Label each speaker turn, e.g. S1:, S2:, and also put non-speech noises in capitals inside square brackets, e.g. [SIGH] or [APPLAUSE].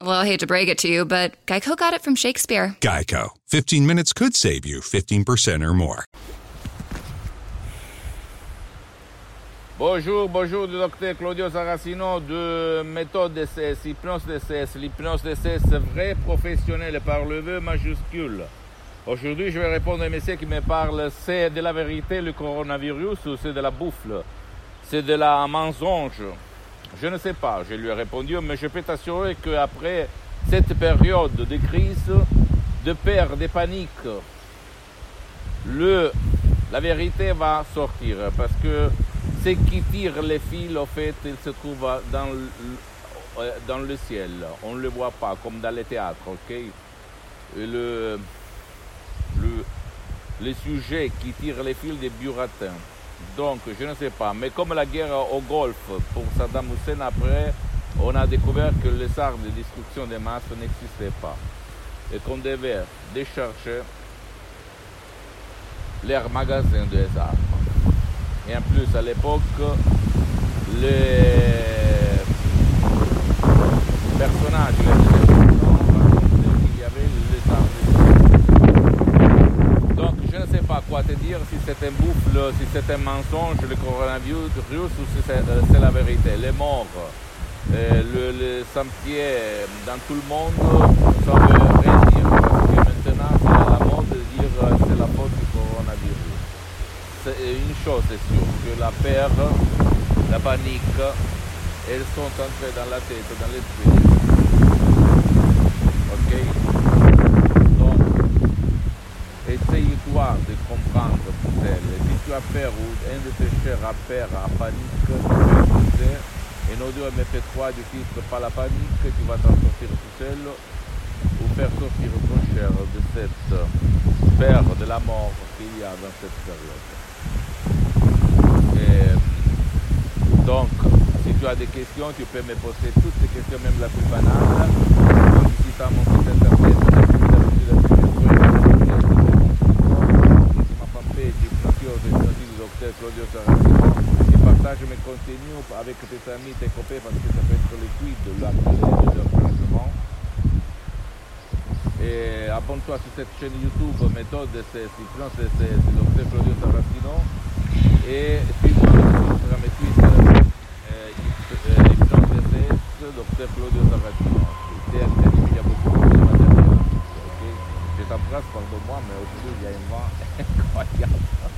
S1: Well, I hate to break it to you, but Geico got it from Shakespeare.
S2: Geico. 15 minutes could save you 15% or more.
S3: Bonjour, bonjour, docteur Claudio Saracino de méthode DCS, hypnose DCS, l'hypnose DCS vrai professionnel par le vœu majuscule. Aujourd'hui, je vais répondre à un monsieur qui me parle, c'est de la vérité le coronavirus ou c'est de la bouffe? C'est de la mensonge? Je ne sais pas, je lui ai répondu, mais je peux t'assurer qu'après cette période de crise, de peur, de panique, le, la vérité va sortir parce que ce qui tire les fils, en fait, il se trouve dans le, euh, dans le ciel. On ne le voit pas, comme dans les théâtres, ok? Le, le, le sujet qui tire les fils des buratins. Donc, je ne sais pas. Mais comme la guerre au Golfe pour Saddam Hussein, après, on a découvert que les armes de destruction des masses n'existaient pas. Et qu'on devait décharger leurs magasins de armes. Et en plus, à l'époque, les personnages, il y avait les armes. Donc, je ne sais pas quoi te si c'est un bouffle, si c'est un mensonge, le coronavirus, ou si c'est la vérité. Les morts, euh, le, le dans tout le monde, ça veut rien dire. Parce que maintenant, c'est à la mode de dire euh, c'est la faute du coronavirus une chose est sûre, que la peur, la panique, elles sont entrées dans la tête, dans l'esprit. Ok Donc, essaye-toi de comprendre tout ou un de tes chers a peur, a panique. Et nos deux MP3 du titre Pas la panique, tu vas t'en sortir tout seul ou faire sortir ton cher de cette peur de la mort qu'il y a dans cette période. Donc, si tu as des questions, tu peux me poser toutes les questions, même la plus banale, ma fanpage Hypnotio du docteur Claudio Saracino et partage mes contenus avec tes amis, tes copains parce que ça peut être liquide là, de changement. Et abonne-toi sur cette chaîne YouTube, méthode, c'est Hypnose, c'est docteur Claudio Saracino. Et suis-moi sur Instagram et Twitter. docteur Claudio Saracino. Il y a beaucoup de matériel. Je t'embrasse, pardon-moi, mais aujourd'hui, il y a un vent [LAUGHS] incroyable.